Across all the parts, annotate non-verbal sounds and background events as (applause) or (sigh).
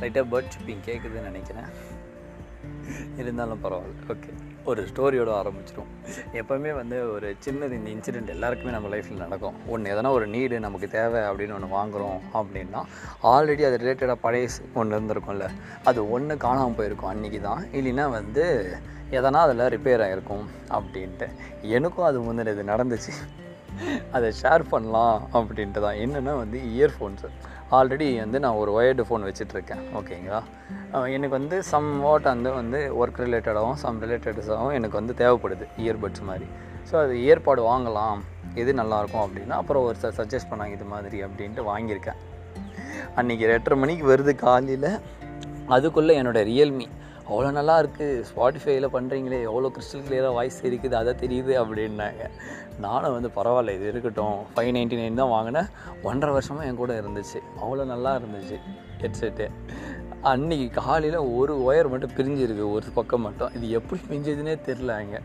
லைட்டாக bird shipping கேட்குதுன்னு நினைக்கிறேன். இருந்தாலும் பரவாயில்ல. ஓகே ஒரு ஸ்டோரியோடு ஆரம்பிச்சிடும் எப்போவுமே வந்து ஒரு சின்னது இந்த இன்சிடெண்ட் எல்லாருக்குமே நம்ம லைஃப்பில் நடக்கும். ஒன்று எதனா ஒரு நீடு நமக்கு தேவை அப்படின்னு ஒன்று வாங்குகிறோம் அப்படின்னா ஆல்ரெடி அது ரிலேட்டடாக பழைய ஒன்று இருந்திருக்கும்ல. அது ஒன்று காணாமல் போயிருக்கும் அன்றைக்கி தான் இல்லைன்னா வந்து எதனா அதில் ரிப்பேர் ஆகிருக்கும் அப்படின்ட்டு. எனக்கும் அது முந்தின இது நடந்துச்சு. அதை ஷேர் பண்ணலாம் அப்படின்ட்டு தான் என்னென்னா வந்து இயர்ஃபோன்ஸு ஆல்ரெடி வந்து நான் ஒரு ஒயர்டு ஃபோன் வச்சிட்ருக்கேன். ஓகேங்களா? எனக்கு வந்து சம் வாட் வந்து வந்து ஒர்க் ரிலேட்டடாகவும் சம் ரிலேட்டட்ஸாகவும் எனக்கு வந்து தேவைப்படுது இயர்பட்ஸ் மாதிரி. ஸோ அது ஏற்பாடு வாங்கலாம். எது நல்லாயிருக்கும் அப்படின்னா அப்புறம் ஒரு சார் சஜஸ்ட் பண்ணாங்க இது மாதிரி அப்படின்ட்டு வாங்கியிருக்கேன். அன்றைக்கி எட்டரை மணிக்கு வருது காலையில். அதுக்குள்ளே என்னோடய ரியல்மி அவ்வளோ நல்லா இருக்குது ஸ்பாட்டிஃபைல பண்ணுறீங்களே எவ்வளோ கிறிஸ்டல் கிளியராக வாய்ஸ் இருக்குது அதை தெரியுது அப்படின்னாங்க. நானும் வந்து பரவாயில்ல இது இருக்கட்டும். ஃபைவ் நைன்ட்டி நைன் தான் வாங்கினேன். ஒன்றரை வருஷமாக என் கூட இருந்துச்சு. அவ்வளோ நல்லா இருந்துச்சு ஹெட்செட்டு அன்றைக்கி காலையில் ஒரு ஒயர் மட்டும் பிரிஞ்சிருக்கு ஒரு பக்கம் மட்டும். இது எப்படி பிரிஞ்சதுன்னே தெரிலங்க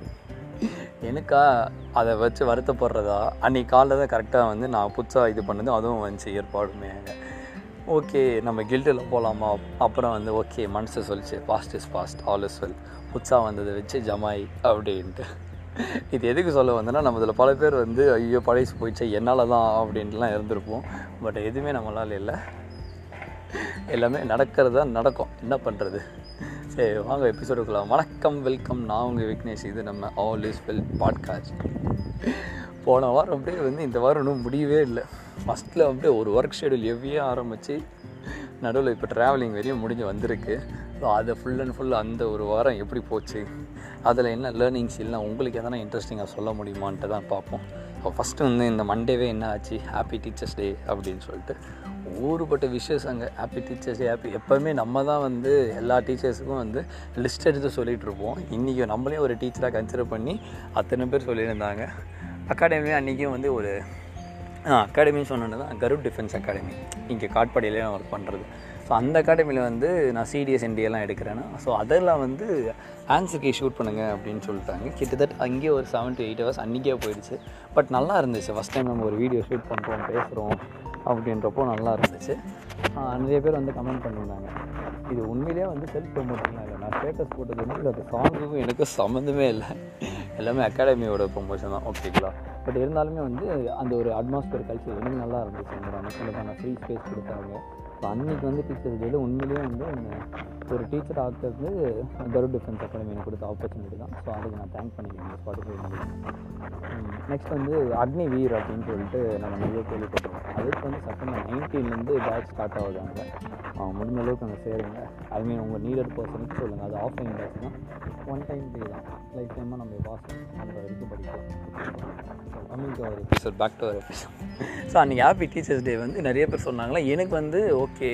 எனக்கா அதை வச்சு வருத்தப்படுறதா? அன்றைக்கி காலைல தான் கரெக்டாக வந்து நான் புதுசாக இது பண்ணதும் அதுவும் வந்துச்சு ஏற்பாடுமே ஓகே நம்ம கில்ட்டில் போகலாமா அப்புறம் வந்து ஓகே மனசு சொல்லிச்சு. Fast is fast all is well உற்சாக வந்ததை வச்சு ஜமாய் அப்படின்ட்டு. இது எதுக்கு சொல்ல வந்தேன்னா நம்ம இதில் பல பேர் வந்து ஐயோ பழைசு போயிடுச்சு என்னால் தான் அப்படின்ட்டுலாம் இருந்திருப்போம். பட் எதுவுமே நம்மளால் இல்லை. எல்லாமே நடக்கிறது தான் நடக்கும். என்ன பண்ணுறது சரி வாங்க எபிசோடுக்குள்ள வணக்கம் வெல்கம் நான் உங்கள் விக்னேஷ். இது நம்ம ஆல் இஸ் வெல் பாட்காஸ்ட் போன வாரம் அப்படியே வந்து இந்த வாரம் இன்னும் முடியவே இல்லை. ஃபஸ்ட்டில் அப்படியே ஒரு ஒர்க் ஷெடியூல் ஹெவியாக ஆரம்பித்து நடுவில் இப்போ ட்ராவலிங் வரையும் முடிஞ்சு வந்திருக்கு. ஸோ அதை ஃபுல் அண்ட் ஃபுல் அந்த ஒரு வாரம் எப்படி போச்சு? அதில் என்ன லேர்னிங்ஸ் இல்லை உங்களுக்கு எதனா இன்ட்ரெஸ்டிங்காக சொல்ல முடியுமான்ட்டு தான் பார்ப்போம். ஸோ ஃபஸ்ட்டு வந்து இந்த மண்டேவே என்ன ஆச்சு? ஹாப்பி டீச்சர்ஸ் டே அப்படின்னு சொல்லிட்டு. ஊறுபட்ட விஷஸ் அங்கே ஹாப்பி டீச்சர்ஸ் டே ஹாப்பி எப்போவுமே நம்ம தான் வந்து எல்லா டீச்சர்ஸுக்கும் வந்து லிஸ்ட் எடுத்து சொல்லிகிட்டு இருப்போம். இன்றைக்கி நம்மளே ஒரு டீச்சராக கன்சிடர் பண்ணி அத்தனை பேர் சொல்லியிருந்தாங்க. அகாடமியும் அன்றைக்கும் வந்து ஒரு அகாடமின்னு சொன்னது தான் கருட் டிஃபென்ஸ் அகாடமி. இங்கே காட்பாடியிலே நான் ஒர்க் பண்ணுறது ஸோ அந்த அகாடமியில் வந்து நான் சிடிஎஸ் என்டிஎல்லாம் எடுக்கிறேன்னா ஸோ அதெல்லாம் வந்து ஆன்சர் ஷூட் பண்ணுங்கள் அப்படின்னு சொல்லிட்டாங்க. கிட்டத்தட்ட அங்கேயே ஒரு செவன் டு எயிட் ஹவர்ஸ் அன்றைக்கே போயிடுச்சு. பட் நல்லா இருந்துச்சு. ஃபஸ்ட் டைம் நம்ம ஒரு வீடியோ ஷூட் பண்ணுறோம் பேசுகிறோம் அப்படின்றப்போ நல்லா இருந்துச்சு. நிறைய பேர் வந்து கமெண்ட் பண்ணியிருந்தாங்க. இது உண்மையிலேயே வந்து செல்ஃப் ப்ரொமோஷன்லாம் இல்லை. நான் ஸ்டேட்டஸ் போட்டது வந்து அது சாங்குக்கும் எனக்கு சம்மந்தமே இல்லை. எல்லாமே அகாடமியோட ப்ரொமோஷன் தான். ஓகேங்களா பட் இருந்தாலுமே வந்து அந்த ஒரு அட்மாஸ்பியர் கல்ச்சர் எனக்கு நல்லா இருந்துச்சு அந்த அமைச்சலுக்கான ஃப்ரீ ஸ்பேஸ் கொடுத்தாங்க. ஸோ அன்றைக்கி வந்து டீச்சர்ஸ் டேல உண்மையிலேயே வந்து ஒரு டீச்சர் ஆக்கிறது கரு டிஃபென்ஸ் அகாடமி எனக்கு கொடுத்த ஆப்பர்ச்சுனிட்டி தான். ஸோ அதுக்கு நான் தேங்க் பண்ணிக்கிறேன் ஸ்பாட்டிஃபை நெக்ஸ்ட் வந்து அக்னி வீர் அப்படின்னு சொல்லிட்டு நம்ம நிறைய கேள்விப்பட்டிருக்கோம். அதுக்கு வந்து செப்டம்பர் நைன்டீன்லேருந்து பேட்ச் ஸ்டார்ட் ஆகுது அங்கே. முடிஞ்ச அளவுக்கு அங்கே சேருங்க. ஐ மீன் உங்கள் நீடட் பர்சனுக்கு சொல்லுங்கள் அது ஆஃப்லைன் பேட்ச் தான் ஒன் டைம் பே தான். லைஃப் டைமாக நம்ம பாஸ் பண்ணுற வரைக்கும் படிக்கலாம். Coming to our episode back to our episode so அன்றைக்கி ஹாப்பி டீச்சர்ஸ் டே வந்து நிறைய பேர் சொன்னாங்களா? எனக்கு வந்து ஓகே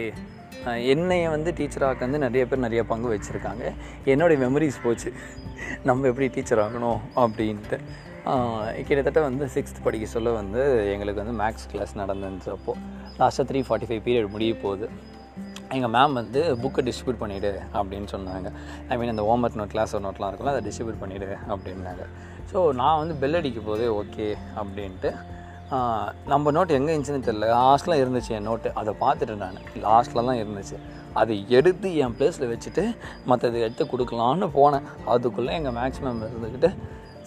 என்னையை வந்து டீச்சராக வந்து நிறைய பேர் நிறைய பங்கு வச்சுருக்காங்க. என்னுடைய மெமரிஸ் போச்சு. நம்ம எப்படி டீச்சர் ஆகணும் அப்படின்ட்டு. கிட்டத்தட்ட வந்து சிக்ஸ்த் படிக்க சொல்ல வந்து எங்களுக்கு வந்து மேக்ஸ் கிளாஸ் நடந்துச்சு அப்போது லாஸ்ட்டாக த்ரீ ஃபார்ட்டி ஃபைவ் பீரியட் முடிய போகுது. எங்கள் மேம் வந்து புக்கை டிஸ்ட்ரிபியூட் பண்ணிவிடு அப்படின்னு சொன்னாங்க. ஐ மீன் அந்த ஹோம்ஒர்க் நோட் கிளாஸ் நோட்லாம் இருக்குல்ல அதை டிஸ்ட்ரிபியூட் பண்ணிவிடு அப்படின்னாங்க. ஸோ நான் வந்து பெல் அடிக்க போது ஓகே அப்படின்ட்டு நம்ம நோட் எங்கே இருந்துச்சுன்னு தெரியல. லாஸ்ட்டில் இருந்துச்சு என் நோட்டு அதை பார்த்துட்டு நான் லாஸ்ட்டில் தான் இருந்துச்சு. அதை எடுத்து என் ப்ளேஸில் வச்சுட்டு மற்றது எடுத்து கொடுக்கலான்னு போனேன். அதுக்குள்ளே எங்கள் மேக்ஸ் மேம் இருந்துக்கிட்டு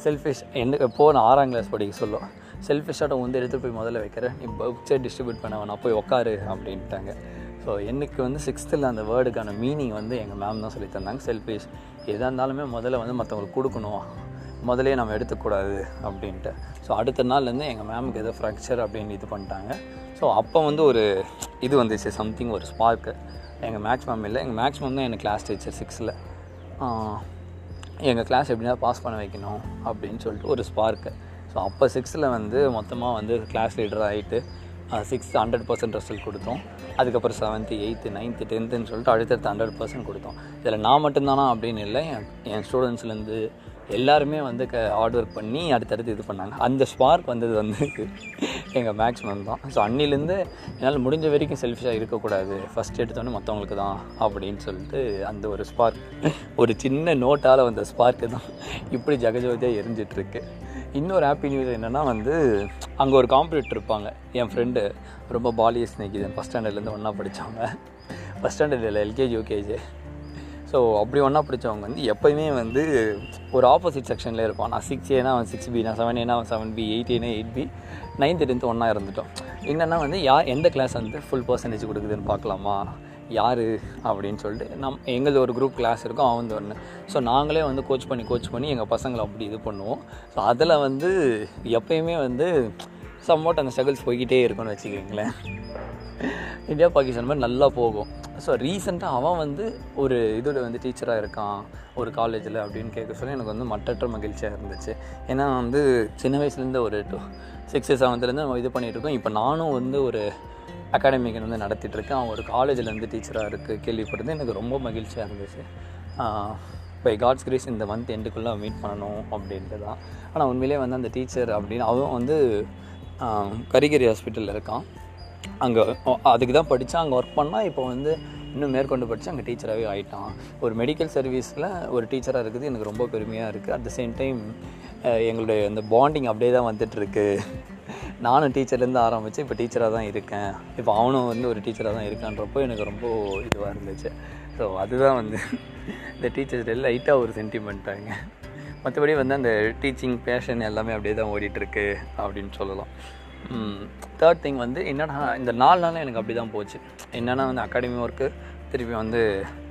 செல்ஃபிஷ் என்ன எப்போ நான் ஆறாம் கிளாஸ் படிக்க சொல்லுவோம் செல்ஃபிஷாக வந்து எடுத்துகிட்டு போய் முதல்ல வைக்கிறேன் நீ புக்ஸை டிஸ்ட்ரிபியூட் பண்ண வேணாம். போய் உட்காரு அப்படின்ட்டாங்க. ஸோ எனக்கு வந்து சிக்ஸ்த்தில் அந்த வேர்டுக்கான மீனிங் வந்து எங்கள் மேம் தான் சொல்லி தந்தாங்க. செல்ஃபிஷ் எதாக இருந்தாலுமே முதல்ல வந்து மற்றவங்களுக்கு கொடுக்கணும். முதலே நம்ம எடுத்துக்கூடாது அப்படின்ட்டு. ஸோ அடுத்த நாள்லேருந்து எங்கள் மேமுக்கு ஏதோ ஃப்ராக்சர் அப்படின்னு இது பண்ணிட்டாங்க. ஸோ அப்போ வந்து ஒரு இது வந்துச்சு. சம்திங் ஒரு ஸ்பார்க்கு எங்கள் மேக்ஸ் மேம் இல்லை. எங்கள் மேக்ஸ் மேம் தான் எனக்கு கிளாஸ் டீச்சர் சிக்ஸில் எங்கள் கிளாஸ் எப்படின்னா பாஸ் பண்ண வைக்கணும் அப்படின்னு சொல்லிட்டு ஒரு ஸ்பார்க்கு ஸோ அப்போ சிக்ஸ்த்தில் வந்து மொத்தமாக வந்து கிளாஸ் லீடர் ஆகிட்டு சிக்ஸ்த்து ஹண்ட்ரட் பர்சன்ட் ரிசல்ட் கொடுத்தோம். அதுக்கப்புறம் செவன்த்து எயித்து நைன்த்து டென்த்துன்னு சொல்லிட்டு அடுத்தடுத்து ஹண்ட்ரட் பர்சன்ட் கொடுத்தோம். இதில் நான் மட்டும்தானா அப்படின்னு இல்லை என் என் ஸ்டூடெண்ட்ஸ்லேருந்து எல்லாருமே வந்து க ஹார்ட் ஒர்க் பண்ணி அடுத்தடுத்து இது பண்ணாங்க. அந்த ஸ்பார்க் வந்தது வந்து எங்கள் மேக்ஸிமம் தான். ஸோ அன்னிலேருந்து என்னால் முடிஞ்ச வரைக்கும் செல்ஃபிஷாக இருக்கக்கூடாது. ஃபஸ்ட் எடுத்தோன்னே மற்றவங்களுக்கு தான் அப்படின்னு சொல்லிட்டு அந்த ஒரு ஸ்பார்க் ஒரு சின்ன நோட்டால் வந்த ஸ்பார்க்கு தான். இப்படி ஜெகஜோதியாக எரிஞ்சிட்ருக்கு இன்னொரு ஹாப்பி நியூஸ் என்னென்னா வந்து அங்கே ஒரு காம்படிட்டர் இருப்பாங்க. என் ஃப்ரெண்டு ரொம்ப பாலிய ஸ்நேகிதன் ஃபஸ்ட் ஸ்டாண்டர்ட்லேருந்து ஒன்றா படித்தவங்க ஃபஸ்ட் ஸ்டாண்டர்ட் இல்லை எல்கேஜி யூகேஜி ஸோ அப்படி ஒன்றா படித்தவங்க வந்து எப்போயுமே வந்து ஒரு ஆப்போசிட் செக்ஷனில் இருப்பான். நான் சிக்ஸ் ஏனா அவன் சிக்ஸ் பி நான் செவன் ஏனா அவன் செவன் பி எயிட் ஏனா எயிட் பி நைன்த்து டென்த்து ஒன்றா இருந்துட்டோம். என்னென்னா வந்து யார் எந்த கிளாஸ் வந்து ஃபுல் பர்சன்டேஜ் கொடுக்குதுன்னு பார்க்கலாமா? யார் அப்படின்னு சொல்லிட்டு நம் எங்களது ஒரு குரூப் கிளாஸ் இருக்கும் அவன் வந்து ஒன்று ஸோ நாங்களே வந்து கோச் பண்ணி கோச் பண்ணி எங்கள் பசங்களை அப்படி இது பண்ணுவோம். ஸோ அதில் வந்து எப்பயுமே வந்து சம்மோட் அந்த ஸ்ட்ரகிள்ஸ் போய்கிட்டே இருக்கும்னு வச்சுக்கிங்களேன். இந்தியா பாகிஸ்தான் மாதிரி நல்லா போகும். ஸோ ரீசெண்டாக அவன் வந்து ஒரு இதில் வந்து டீச்சராக இருக்கான் ஒரு காலேஜில் அப்படின்னு கேட்க சொல்லி எனக்கு வந்து மட்டற்ற மகிழ்ச்சியாக இருந்துச்சு. ஏன்னா வந்து சின்ன வயசுலேருந்து ஒரு டூ சிக்ஸ்த்து செவன்த்துலேருந்து நம்ம இது பண்ணிகிட்டு இருக்கோம். இப்போ நானும் வந்து ஒரு அகாடமிக்கு வந்து நடத்திட்டுருக்கேன் அவங்க ஒரு காலேஜில் வந்து டீச்சராக இருக்குது கேள்விப்பட்டது. எனக்கு ரொம்ப மகிழ்ச்சியாக இருந்துச்சு. பை காட்ஸ் கிரேஸ் இந்த மந்த் எண்டுக்குள்ளே மீட் பண்ணணும் அப்படின்ட்டு தான் ஆனால் உண்மையிலே வந்து அந்த டீச்சர் அப்படின்னு அவன் வந்து கரிகரி ஹாஸ்பிட்டலில் இருக்கான். அங்கே அதுக்கு தான் படித்தான் அங்கே ஒர்க் பண்ணால் இப்போ வந்து இன்னும் மேற்கொண்டு படித்து அங்கே டீச்சராகவே ஆகிட்டான் ஒரு மெடிக்கல் சர்வீஸில் ஒரு டீச்சராக இருக்குது. எனக்கு ரொம்ப பெருமையாக இருக்குது அட் த சேம் டைம் எங்களுடைய அந்த பாண்டிங் அப்படியே தான் வந்துட்டுருக்கு. நானும் டீச்சர்லேருந்து ஆரம்பித்து இப்போ டீச்சராக தான் இருக்கேன். இப்போ அவனும் வந்து ஒரு டீச்சராக தான் இருக்கான்றப்போ எனக்கு ரொம்ப இதுவாக இருந்துச்சு. ஸோ அதுதான் வந்து இந்த டீச்சர்ஸ் லைட்டாக ஒரு சென்டிமெண்ட்டாங்க மற்றபடி வந்து அந்த டீச்சிங் பேஷன் எல்லாமே அப்படியே தான் ஓடிட்டுருக்கு அப்படின்னு சொல்லலாம். தேர்ட் திங் வந்து என்னென்னா இந்த நாலு நாளில் எனக்கு அப்படி தான் போச்சு. என்னென்னா வந்து அகாடமி ஒர்க்கு திருப்பி வந்து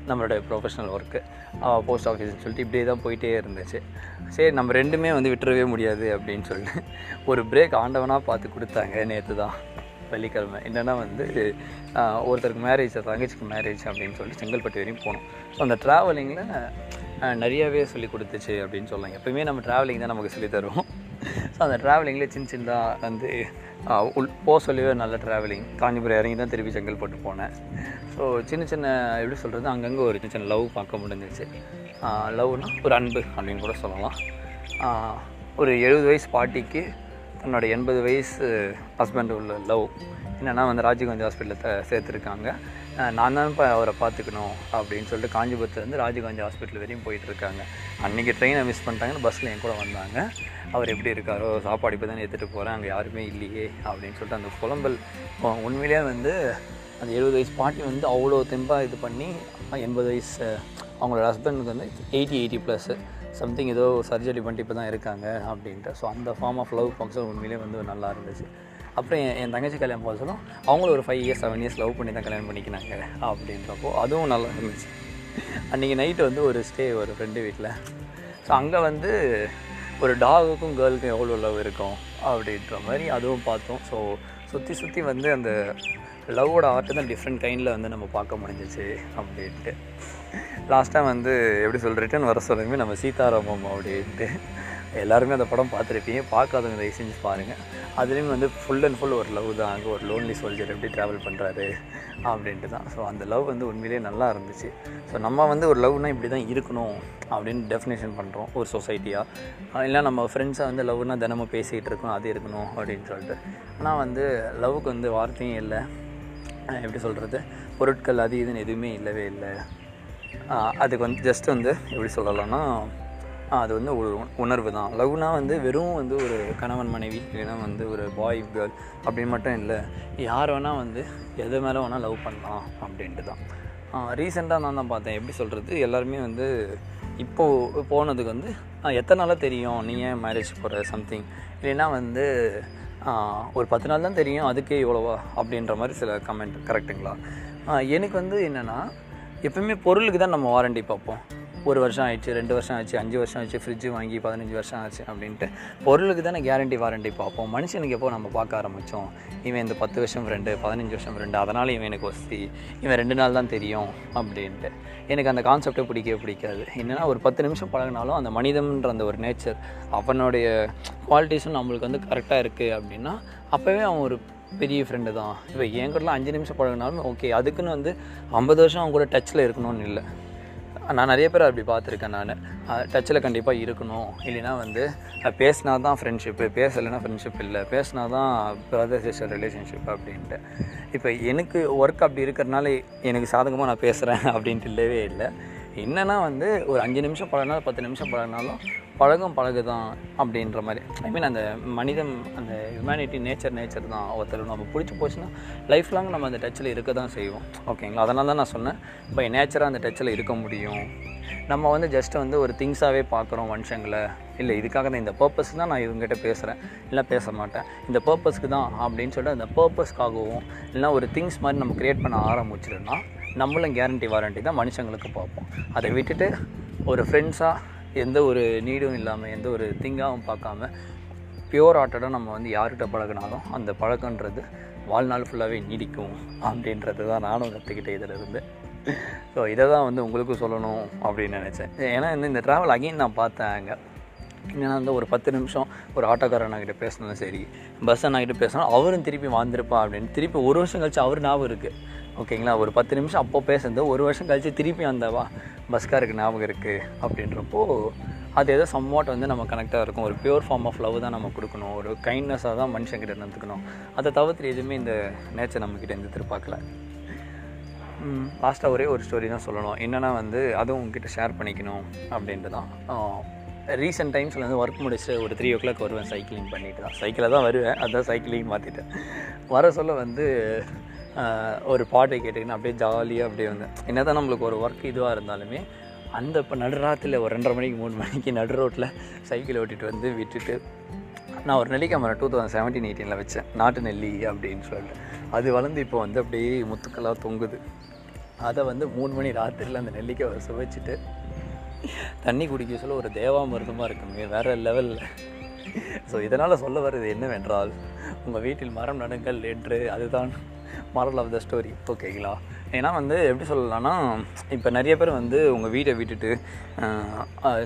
நம்மளுடைய ப்ரொஃபஷனல் ஒர்க்கு போஸ்ட் ஆஃபீஸ்னு சொல்லிட்டு இப்படியே தான் போயிட்டே இருந்துச்சு. சரி நம்ம ரெண்டுமே வந்து விட்டுறவே முடியாது அப்படின்னு சொல்லிட்டு ஒரு பிரேக் ஆண்டவனாக பார்த்து கொடுத்தாங்க நேற்று தான் வெள்ளிக்கிழமை. என்னென்னா வந்து ஒருத்தருக்கு மேரேஜ் தங்கச்சிக்கு மேரேஜ் அப்படின்னு சொல்லிட்டு செங்கல்பட்டு வரையும் போனோம். ஸோ அந்த ட்ராவலிங்கில் நிறையாவே சொல்லி கொடுத்துச்சு அப்படின்னு சொல்லலாம் எப்போயுமே நம்ம ட்ராவலிங் தான் நமக்கு சொல்லி தருவோம். ஸோ அந்த ட்ராவலிங்கில் சின்ன சின்னதாக வந்து உள் போக சொல்லவே நல்ல ட்ராவலிங் காஞ்சிபுரம் இறங்கி தான் திருப்பி செங்கல்பட்டு போனேன். ஸோ சின்ன சின்ன எப்படி சொல்கிறது அங்கங்கே ஒரு சின்ன சின்ன லவ் பார்க்க முடிஞ்சிச்சு. லவ்னால் ஒரு அன்பு அப்படின்னு கூட சொல்லலாம். ஒரு எழுபது வயசு பாட்டிக்கு தன்னோட எண்பது வயசு ஹஸ்பண்ட் உள்ள லவ் என்னென்னா வந்து ராஜீவ்காந்தி ஹாஸ்பிட்டலில் சேர்த்துருக்காங்க. நான் தான் இப்போ அவரை பார்த்துக்கணும் அப்படின்னு சொல்லிட்டு காஞ்சிபுரத்துலேருந்து ராஜீவ்காந்தி ஹாஸ்பிட்டல் வரையும் போயிட்டுருக்காங்க அன்றைக்கி ட்ரெயினை மிஸ் பண்ணிட்டாங்கன்னு பஸ்ஸில் என் கூட வந்தாங்க. அவர் எப்படி இருக்காரோ சாப்பாடு இப்போ தானே எடுத்துகிட்டு போகிறேன் அங்கே யாருமே இல்லையே அப்படின்னு சொல்லிட்டு அந்த புலம்பல் உண்மையிலேயே வந்து அந்த எழுபது வயசு பாட்டி வந்து அவ்வளோ தெம்பாக இது பண்ணி எண்பது வயசு அவங்களோட ஹஸ்பண்டுக்கு வந்து எயிட்டி எயிட்டி ப்ளஸ்ஸு சம்திங் ஏதோ சர்ஜரி பண்ணிட்டு இப்போ தான் இருக்காங்க அப்படின்ட்டு. ஸோ அந்த ஃபார்ம் ஆஃப் லவ் ஃபங்க்ஷன் உண்மையிலே வந்து நல்லா இருந்துச்சு. அப்புறம் என் என் தங்கச்சி கல்யாணம் போக சொல்லும் அவங்களும் ஒரு five years seven years love பண்ணி தான் கல்யாணம் பண்ணிக்கினாங்க அப்படின்றப்போ அதுவும் நல்லா இருந்துச்சு. அன்றைக்கி நைட்டு வந்து ஒரு ஸ்டே ஒரு ஃப்ரெண்டு வீட்டில் ஸோ அங்கே வந்து ஒரு டாகுக்கும் கேர்ளுக்கும் எவ்வளோ லவ் இருக்கும் அப்படின்ற மாதிரி அதுவும் பார்த்தோம். ஸோ சுற்றி சுற்றி வந்து அந்த லவ்வோட ஆர்ட்டு தான் டிஃப்ரெண்ட் கைண்டில் வந்து நம்ம பார்க்க முடிஞ்சிச்சு அப்படின்ட்டு. லாஸ்ட்டாக வந்து எப்படி சொல்கிறேன் ரிட்டன் வர சொல்லுங்க நம்ம சீதாராமம் அப்படின்ட்டு. எல்லாருமே அந்த படம் பார்த்துருப்பீங்க. பார்க்காதவங்க தயவு செஞ்சு பாருங்கள் அதுலேயும் வந்து ஃபுல் அண்ட் ஃபுல் ஒரு லவ் தான். அங்கே ஒரு லோன்லி சோல்ஜர் எப்படி ட்ராவல் பண்ணுறாரு அப்படின்ட்டு தான் ஸோ அந்த லவ் வந்து உண்மையிலேயே நல்லா இருந்துச்சு. ஸோ நம்ம வந்து ஒரு லவ்னால் இப்படி தான் இருக்கணும் அப்படின்னு டெஃபினேஷன் பண்ணுறோம் ஒரு சொசைட்டியாக இல்லை நம்ம ஃப்ரெண்ட்ஸாக வந்து லவ்னால் தினமும் பேசிகிட்டு இருக்கணும் அது இருக்கணும் அப்படின்னு சொல்லிட்டு. ஆனால் வந்து லவ்வுக்கு வந்து வார்த்தையும் இல்லை. எப்படி சொல்கிறது பொருட்கள் அது இதுன்னு எதுவுமே இல்லவே இல்லை. அதுக்கு வந்து ஜஸ்ட் வந்து எப்படி சொல்லலாம்னா அது வந்து ஒரு உணர்வு தான். லவ்னா வந்து வெறும் வந்து ஒரு கணவன் மனைவி இல்லைன்னா வந்து ஒரு பாய் கேர்ள் அப்படின்னு மட்டும் இல்லை. யார் வேணால் வந்து எது மேலே வேணால் லவ் பண்ணலாம் அப்படின்ட்டு தான். ரீசெண்டாக நான் தான் பார்த்தேன். எப்படி சொல்கிறது எல்லாருமே வந்து இப்போது போனதுக்கு வந்து எத்தனை நாளாக தெரியும்? நீ ஏன் மேரேஜ் போகிற சம்திங் இல்லைன்னா வந்து ஒரு பத்து நாள் தான் தெரியும். அதுக்கே இவ்வளோவா? அப்படின்ற மாதிரி சில கமெண்ட் கரெக்டுங்களா எனக்கு வந்து என்னென்னா எப்பவுமே பொருளுக்கு தான் நம்ம வாரண்டி பார்ப்போம். ஒரு வருஷம் ஆயிடுச்சு ரெண்டு வருஷம் ஆச்சு அஞ்சு வருஷம் ஆச்சு ஃப்ரிட்ஜ் வாங்கி பதினஞ்சு வருஷம் ஆச்சு அப்படின்ட்டு. பொருளுக்கு தானே கேரண்டி வாரண்டி பார்ப்போம். மனுஷனுக்கு எப்போ நம்ம பார்க்க ஆரம்பித்தோம் இவன் இந்த பத்து வருஷம் ஃப்ரெண்டு பதினஞ்சு வருஷம் ஃப்ரெண்டு அதனால் இவன் எனக்கு வசதி. இவன் ரெண்டு நாள் தான் தெரியும் அப்படின்ட்டு. எனக்கு அந்த கான்செப்டே பிடிக்கவே பிடிக்காது. என்னென்னா ஒரு பத்து நிமிஷம் பழகினாலும் அந்த மனிதன்ற அந்த ஒரு நேச்சர் அவனுடைய குவாலிட்டிஸும் நம்மளுக்கு வந்து கரெக்டாக இருக்குது அப்படின்னா அப்போவே அவன் ஒரு பெரிய ஃப்ரெண்டு தான். இப்போ என் கூடலாம் அஞ்சு நிமிஷம் பழகினாலும் ஓகே அதுக்குன்னு வந்து ஐம்பது வருஷம் அவங்க கூட டச்சில் இருக்கணும்னு இல்லை. நான் நிறைய பேர் அப்படி பார்த்துருக்கேன் நான். டச்சில் கண்டிப்பாக இருக்கணும். இல்லைன்னா வந்து பேசினா தான் ஃப்ரெண்ட்ஷிப்பு பேசலைன்னா ஃப்ரெண்ட்ஷிப் இல்லை. பேசினா தான் பிரதர் சிஸ்டர் ரிலேஷன்ஷிப் அப்படின்ட்டு. இப்போ எனக்கு ஒர்க் அப்படி இருக்கிறனால எனக்கு சாதகமாக நான் பேசுகிறேன் (laughs) அப்படின்ட்டு இல்லவே இல்லை. என்னென்னா வந்து ஒரு அஞ்சு நிமிஷம் பழகினாலும் பத்து நிமிஷம் பழகினாலும் பழகும் பழகு தான் அப்படின்ற மாதிரி. ஐ மீன் அந்த மனிதம் அந்த ஹியூமனிட்டி நேச்சர் நேச்சர் தான் ஒருத்தர் நம்ம பிடிச்சி போச்சுன்னா லைஃப் லாங் நம்ம அந்த டச்சில் இருக்க தான் செய்வோம் ஓகேங்களா அதனால தான் நான் சொன்னேன். பை நேச்சராக அந்த டச்சில் இருக்க முடியும். நம்ம வந்து ஜஸ்ட் வந்து ஒரு திங்ஸாகவே பார்க்குறோம் மனுஷங்களை. இல்லை இதுக்காக தான் இந்த பர்பஸ்க்கு தான் நான் இவங்ககிட்ட பேசுகிறேன் இல்லை பேச மாட்டேன். இந்த பர்பஸ்க்கு தான் அப்படின்னு சொல்லிட்டு அந்த பர்பஸ்க்காகவும் இல்லைனா ஒரு திங்ஸ் மாதிரி நம்ம க்ரியேட் பண்ண ஆரம்பிச்சிட்டோம்னா நம்மளும் கேரண்டி வாரண்டி தான் மனுஷங்களுக்கு பார்ப்போம். அதை விட்டுட்டு ஒரு ஃப்ரெண்ட்ஸாக எந்த ஒரு நீடும் இல்லாமல் எந்த ஒரு திங்காகவும் பார்க்காம பியூர் ஆர்ட்டடாக நம்ம வந்து யார்கிட்ட பழகினாலும் அந்த பழக்கன்றது வாழ்நாள் ஃபுல்லாகவே நீடிக்கும் அப்படின்றது தான் நானும் கற்றுக்கிட்டேன் இதில் இருந்து ஸோ இதை தான் வந்து உங்களுக்கும் சொல்லணும் அப்படின்னு நினச்சேன். ஏன்னா இந்த இந்த ட்ராவல் அகைன் நான் பார்த்தேன் அங்கே. ஏன்னா வந்து ஒரு பத்து நிமிஷம் ஒரு ஆட்டோக்காரர் பேசினாலும் சரி பஸ் அண்ணாகிட்ட பேசினாலும் அவரும் திருப்பி வாழ்ந்திருப்பா அப்படின்னு. திருப்பி ஒரு வருஷம் கழிச்சு அவர் ஞாபகம் இருக்குது ஓகேங்களா? ஒரு பத்து நிமிஷம் அப்போ பேசுனது ஒரு வருஷம் கழித்து திருப்பி அந்த வா பஸ்காருக்கு ஞாபகம் இருக்குது அப்படின்றப்போ அது ஏதோ சம்வாட் வந்து நம்ம கனெக்டாக இருக்கும். ஒரு பியூர் ஃபார்ம் ஆஃப் லவ் தான் நம்ம கொடுக்கணும். ஒரு கைண்ட்னஸாக தான் மனுஷங்கிட்ட நடந்துக்கணும் அதை தவிர்த்து எதுவுமே இந்த நேச்சர் நம்மக்கிட்ட இருந்து எதிர்பார்க்கல. லாஸ்ட்டாக ஒரே ஒரு ஸ்டோரி தான் சொல்லணும். என்னென்னா வந்து அதுவும் உங்ககிட்ட ஷேர் பண்ணிக்கணும் அப்படின்ட்டு தான் ரீசெண்ட் டைம்ஸில் வந்து ஒர்க் முடிச்சுட்டு ஒரு த்ரீ ஓ கிளாக் வருவேன் சைக்கிளிங் பண்ணிட்டு தான் சைக்கிளில் தான் வருவேன். அதுதான் சைக்கிளிங் மாற்றிட்டேன் வர சொல்ல வந்து ஒரு பாட்டை கேட்டுக்கின்னு அப்படியே ஜாலியாக அப்படியே வந்தேன் என்ன தான் நம்மளுக்கு ஒரு ஒர்க் இதுவாக இருந்தாலுமே அந்த இப்போ நடுராத்தில் ஒரு ரெண்டரை மணிக்கு மூணு மணிக்கு நடு ரோட்டில் சைக்கிள் ஓட்டிகிட்டு வந்து விட்டுட்டு நான் ஒரு நெல்லிக்காய் மரம் டூ தௌசண்ட் செவன்டீன் எயிட்டீனில் வச்சேன். நாட்டு நெல்லி அப்படின்னு சொல்லிட்டு. அது வளர்ந்து இப்போ வந்து அப்படியே முத்துக்களாக தொங்குது. அதை வந்து மூணு மணி ராத்திரியில் அந்த நெல்லிக்காவை சுவைச்சிட்டு தண்ணி குடிக்க சொல்ல ஒரு தேவாமிர்தமாக இருக்குங்க வேறு லெவலில் ஸோ இதனால் சொல்ல வர்றது என்னவென்றால் உங்கள் வீட்டில் மரம் நடுங்கள் என்று அதுதான். மாரல் ஆஃப் த ஸ்டோரி ஓகேங்களா ஏன்னா வந்து எப்படி சொல்லலாம்னா இப்போ நிறைய பேர் வந்து உங்கள் வீட்டை விட்டுட்டு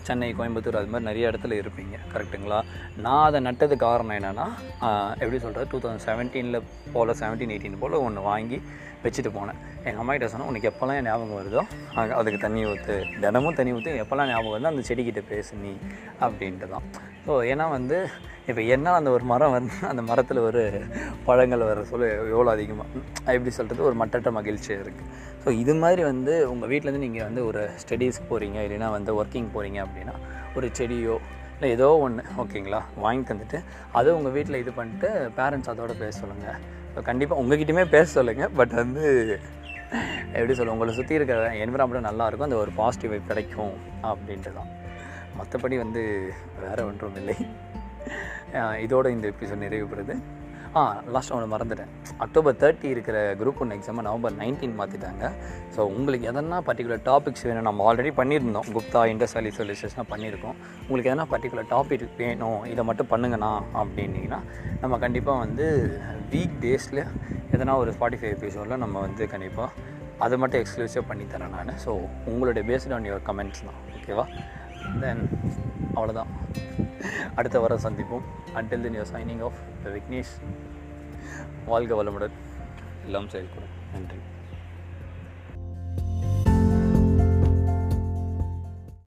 சென்னை கோயம்புத்தூர் அது மாதிரி நிறைய இடத்துல இருப்பீங்க. கரெக்ட்டுங்களா நான் அதை நட்டது காரணம் என்னென்னா எப்படி சொல்கிறது டூ தௌசண்ட் செவன்டீனில் போல் செவன்டீன் எயிட்டீன் போல் ஒன்று வாங்கி வச்சுட்டு போனேன். எங்கள் அம்மாக்கிட்ட சொன்னேன் உனக்கு எப்போல்லாம் ஞாபகம் வருதோ அங்கே அதுக்கு தண்ணி ஊற்று தினமும் தண்ணி ஊற்று எப்போல்லாம் ஞாபகம் வருதோ அந்த செடிக்கிட்ட பேசு நீ அப்படின்ட்டு தான். ஸோ ஏன்னா வந்து இப்போ என்ன அந்த ஒரு மரம் வந்து அந்த மரத்தில் ஒரு பழங்கள் வர சொல்ல எவ்வளோ அதிகமாக எப்படி சொல்கிறது ஒரு மட்டற்ற மகிழ்ச்சியாக இருக்குது ஸோ இது மாதிரி வந்து உங்கள் வீட்டிலேருந்து நீங்கள் வந்து ஒரு ஸ்டடீஸ் போகிறீங்க இல்லைன்னா வந்து ஒர்க்கிங் போகிறீங்க அப்படின்னா ஒரு செடியோ இல்லை ஏதோ ஒன்று ஓகேங்களா வாங்கி தந்துட்டு அதை உங்கள் வீட்டில் இது பண்ணிட்டு பேரண்ட்ஸ் அதோட பேச சொல்லுங்கள் ஸோ கண்டிப்பாக உங்ககிட்டயுமே பேச சொல்லுங்கள் பட் வந்து எப்படி சொல்ல உங்களை சுற்றி இருக்கிற என்விரான்மெண்ட் நல்லாயிருக்கும் அந்த ஒரு பாசிட்டிவ் வைப் கிடைக்கும் அப்படின்ட்டு தான் மற்றபடி வந்து வேறு ஒன்றும் இல்லை. இதோடு இதோட இந்த எபிசோட் நிறைவு பெறுது ஆ லாஸ்ட் ஒன்று மறந்துட்டேன். அக்டோபர் தேர்ட்டி இருக்கிற குரூப் ஒன் எக்ஸாமை நவம்பர் நைன்டீன் மாற்றிட்டாங்க ஸோ உங்களுக்கு எதனா பர்டிகுலர் டாபிக்ஸ் வேணும் நம்ம ஆல்ரெடி பண்ணியிருந்தோம். குப்தா இண்டஸ் வேலி சொல்யூஷன்ஸ்லாம் பண்ணியிருக்கோம். உங்களுக்கு எதனா பர்டிகுலர் டாபிக் வேணும் இதை மட்டும் பண்ணுங்கண்ணா அப்படின்னீங்கன்னா நம்ம கண்டிப்பாக வந்து வீக் டேஸில் எதனா ஒரு ஃபார்ட்டி ஃபைவ் எபிசோடில் நம்ம வந்து கண்டிப்பாக அதை மட்டும் எக்ஸ்க்ளூசிவாக பண்ணித்தரேன் நான். ஸோ உங்களுடைய பேஸ்ட் ஆன் யுவர் கமெண்ட்ஸ் தான். ஓகேவா தென் அவ்வளோதான் அடுத்த வாரம் சந்திப்போம். Until then you're signing off Vignesh வாழ்க வளமுடன். எல்லாம் செயல்படும். நன்றி.